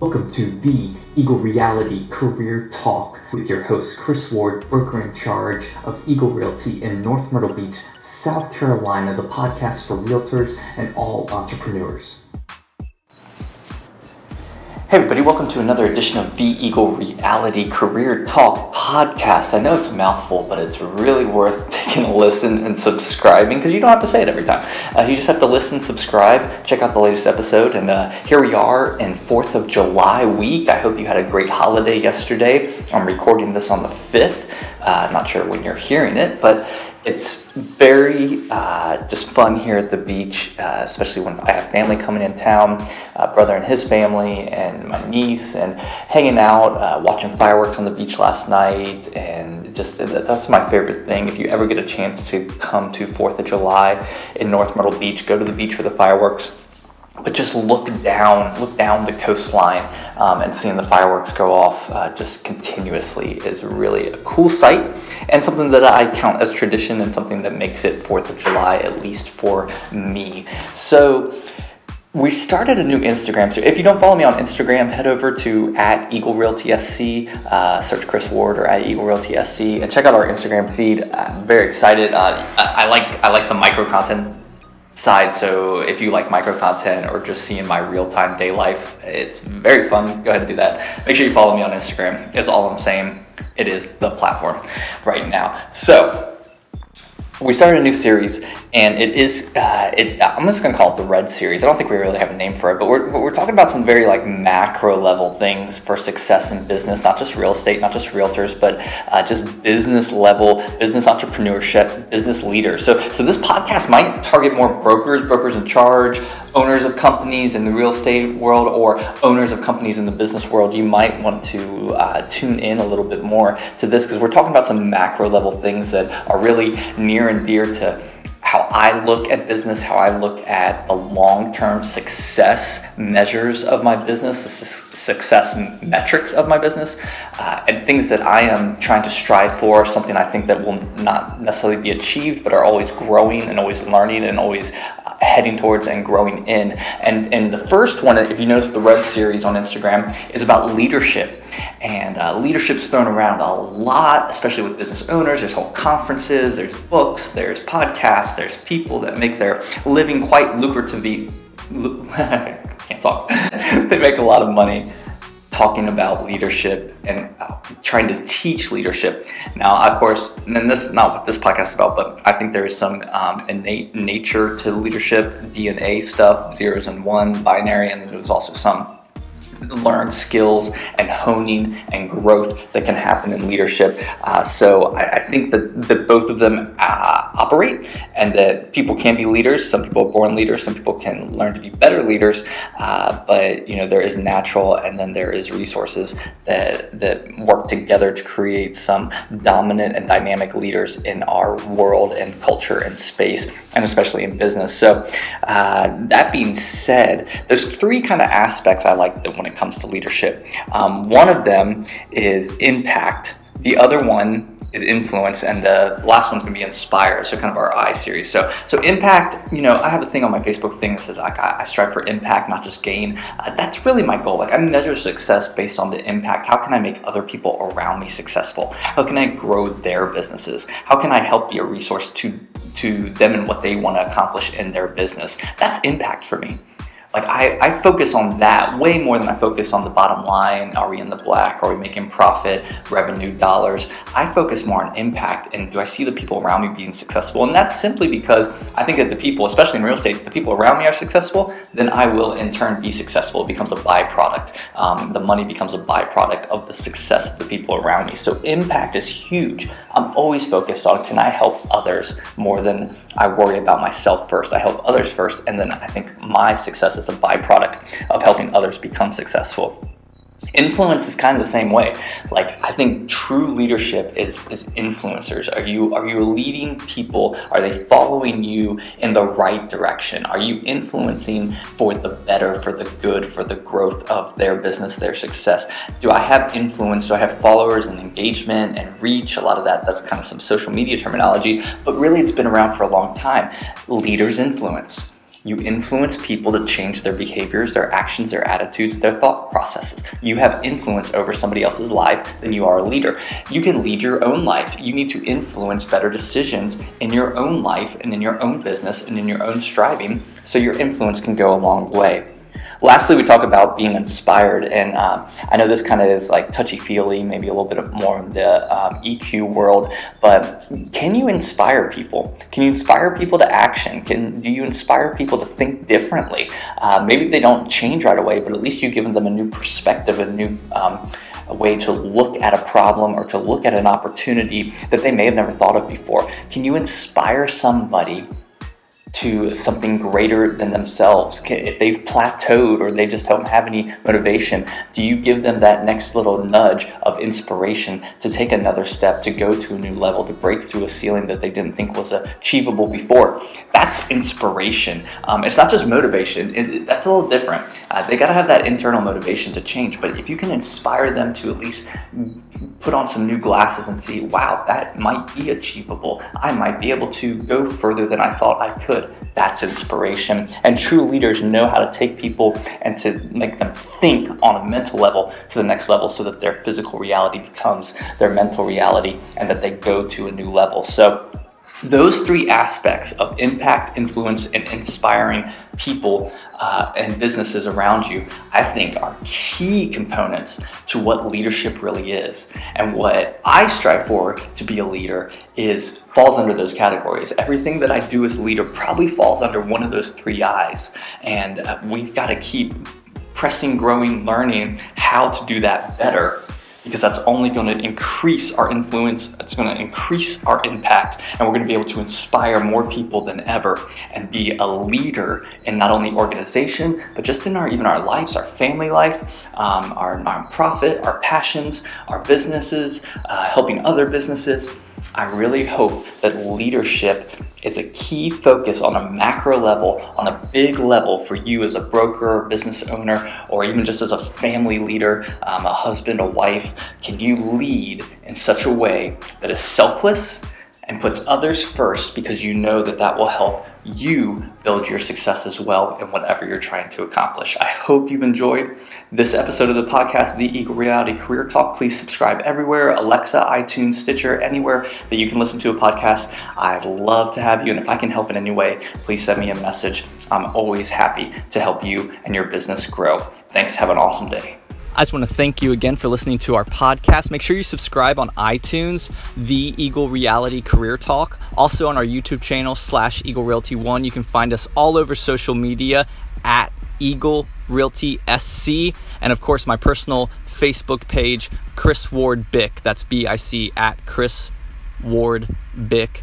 Welcome to the Eagle Realty Career Talk with your host, Chris Ward, broker in charge of Eagle Realty in North Myrtle Beach, South Carolina, the podcast for realtors and all entrepreneurs. Hey, everybody, welcome to another edition of The Eagle Reality Career Talk podcast. I know it's a mouthful, but it's really worth taking a listen and subscribing because you don't have to say it every time. Uh, you just have to listen, subscribe, check out the latest episode. And uh, here we are in 4th of July week. I hope you had a great holiday yesterday. I'm recording this on the 5th. Uh, not sure when you're hearing it, but it's very uh, just fun here at the beach, uh, especially when I have family coming in town, uh, brother and his family, and my niece, and hanging out, uh, watching fireworks on the beach last night, and just that's my favorite thing. If you ever get a chance to come to Fourth of July in North Myrtle Beach, go to the beach for the fireworks but just look down, look down the coastline, um, and seeing the fireworks go off uh, just continuously is really a cool sight, and something that I count as tradition and something that makes it Fourth of July, at least for me. So. We started a new Instagram. So if you don't follow me on Instagram, head over to at Eagle Realty SC, uh, search Chris Ward or at Eagle Realty SC, and check out our Instagram feed. I'm very excited. Uh, I, I like I like the micro content side. So if you like micro content or just seeing my real time day life, it's very fun. Go ahead and do that. Make sure you follow me on Instagram, is all I'm saying. It is the platform right now. So we started a new series and it is uh, it, i'm just going to call it the red series. I don't think we really have a name for it but we're, we're talking about some very like macro level things for success in business not just real estate not just realtors but uh, just business level business entrepreneurship business leaders. So so this podcast might target more brokers brokers in charge owners of companies in the real estate world or owners of companies in the business world, you might want to uh, tune in a little bit more to this because we're talking about some macro level things that are really near and dear to how I look at business, how I look at the long term success measures of my business, the su- success metrics of my business, uh, and things that I am trying to strive for, something I think that will not necessarily be achieved, but are always growing and always learning and always heading towards and growing in. And, and the first one, if you notice the red series on Instagram, is about leadership. And uh, leadership's thrown around a lot, especially with business owners. There's whole conferences, there's books, there's podcasts, there's people that make their living quite lucrative. can't talk. they make a lot of money talking about leadership and uh, trying to teach leadership. Now, of course, and this is not what this podcast is about, but I think there is some um, innate nature to leadership, DNA stuff, zeros and one, binary, and then there's also some learned skills and honing and growth that can happen in leadership. Uh, so I, I, think that, that both of them uh, operate and that people can be leaders. Some people are born leaders, some people can learn to be better leaders. Uh, but you know there is natural and then there is resources that that work together to create some dominant and dynamic leaders in our world and culture and space and especially in business. So uh, that being said, there's three kind of aspects I like when it comes to leadership. Um, one of them is impact. The other one is influence, and the last one's gonna be inspire. So kind of our I series. So so impact. You know, I have a thing on my Facebook thing that says like I, I strive for impact, not just gain. Uh, that's really my goal. Like I measure success based on the impact. How can I make other people around me successful? How can I grow their businesses? How can I help be a resource to to them and what they want to accomplish in their business? That's impact for me like I, I focus on that way more than I focus on the bottom line. Are we in the black? Are we making profit, revenue, dollars? I focus more on impact and do I see the people around me being successful? And that's simply because I think that the people, especially in real estate, the people around me are successful, then I will in turn be successful. It becomes a byproduct. Um, the money becomes a byproduct of the success of the people around me. So impact is huge. I'm always focused on can I help others more than I worry about myself first. I help others first, and then I think my success is a byproduct of helping others become successful. Influence is kind of the same way. Like I think true leadership is is influencers. Are you are you leading people? Are they following you in the right direction? Are you influencing for the better, for the good, for the growth of their business, their success? Do I have influence? Do I have followers and engagement and reach? A lot of that that's kind of some social media terminology, but really it's been around for a long time. Leaders influence You influence people to change their behaviors, their actions, their attitudes, their thought processes. You have influence over somebody else's life then you are a leader. You can lead your own life. You need to influence better decisions in your own life and in your own business and in your own striving so your influence can go a long way. Lastly, we talk about being inspired, and um, I know this kind of is like touchy feely, maybe a little bit more in the um, EQ world, but can you inspire people? Can you inspire people to action? Can do you inspire people to think differently? Uh, maybe they don't change right away, but at least you've given them a new perspective, a new um, a way to look at a problem or to look at an opportunity that they may have never thought of before. Can you inspire somebody to something greater than themselves? If they've plateaued or they just don't have any motivation, do you give them that next little nudge of inspiration to take another step, to go to a new level, to break through a ceiling that they didn't think was achievable before? That's inspiration. Um, it's not just motivation, it, that's a little different. Uh, they got to have that internal motivation to change, but if you can inspire them to at least put on some new glasses and see, wow, that might be achievable. I might be able to go further than I thought I could. That's inspiration. And true leaders know how to take people and to make them think on a mental level to the next level so that their physical reality becomes their mental reality and that they go to a new level. So, those three aspects of impact, influence, and inspiring people uh, and businesses around you, I think, are key components to what leadership really is. And what I strive for to be a leader is falls under those categories. Everything that I do as a leader probably falls under one of those three eyes. And uh, we've got to keep pressing, growing, learning how to do that better because that's only going to increase our influence, it's going to increase our impact, and we're going to be able to inspire more people than ever and be a leader in not only organization, but just in our even our lives, our family life, um, our nonprofit, our passions, our businesses, uh, helping other businesses. I really hope that leadership is a key focus on a macro level, on a big level for you as a broker or business owner, or even just as a family leader, um, a husband, a wife. Can you lead in such a way that is selfless and puts others first because you know that that will help you build your success as well in whatever you're trying to accomplish. I hope you've enjoyed this episode of the podcast, The Eagle Reality Career Talk. Please subscribe everywhere Alexa, iTunes, Stitcher, anywhere that you can listen to a podcast. I'd love to have you. And if I can help in any way, please send me a message. I'm always happy to help you and your business grow. Thanks. Have an awesome day. I just want to thank you again for listening to our podcast. Make sure you subscribe on iTunes, The Eagle Reality Career Talk. Also on our YouTube channel, slash Eagle Realty One. You can find us all over social media at Eagle Realty SC. And of course, my personal Facebook page, Chris Ward Bick. That's B I C at Chris Ward Bick.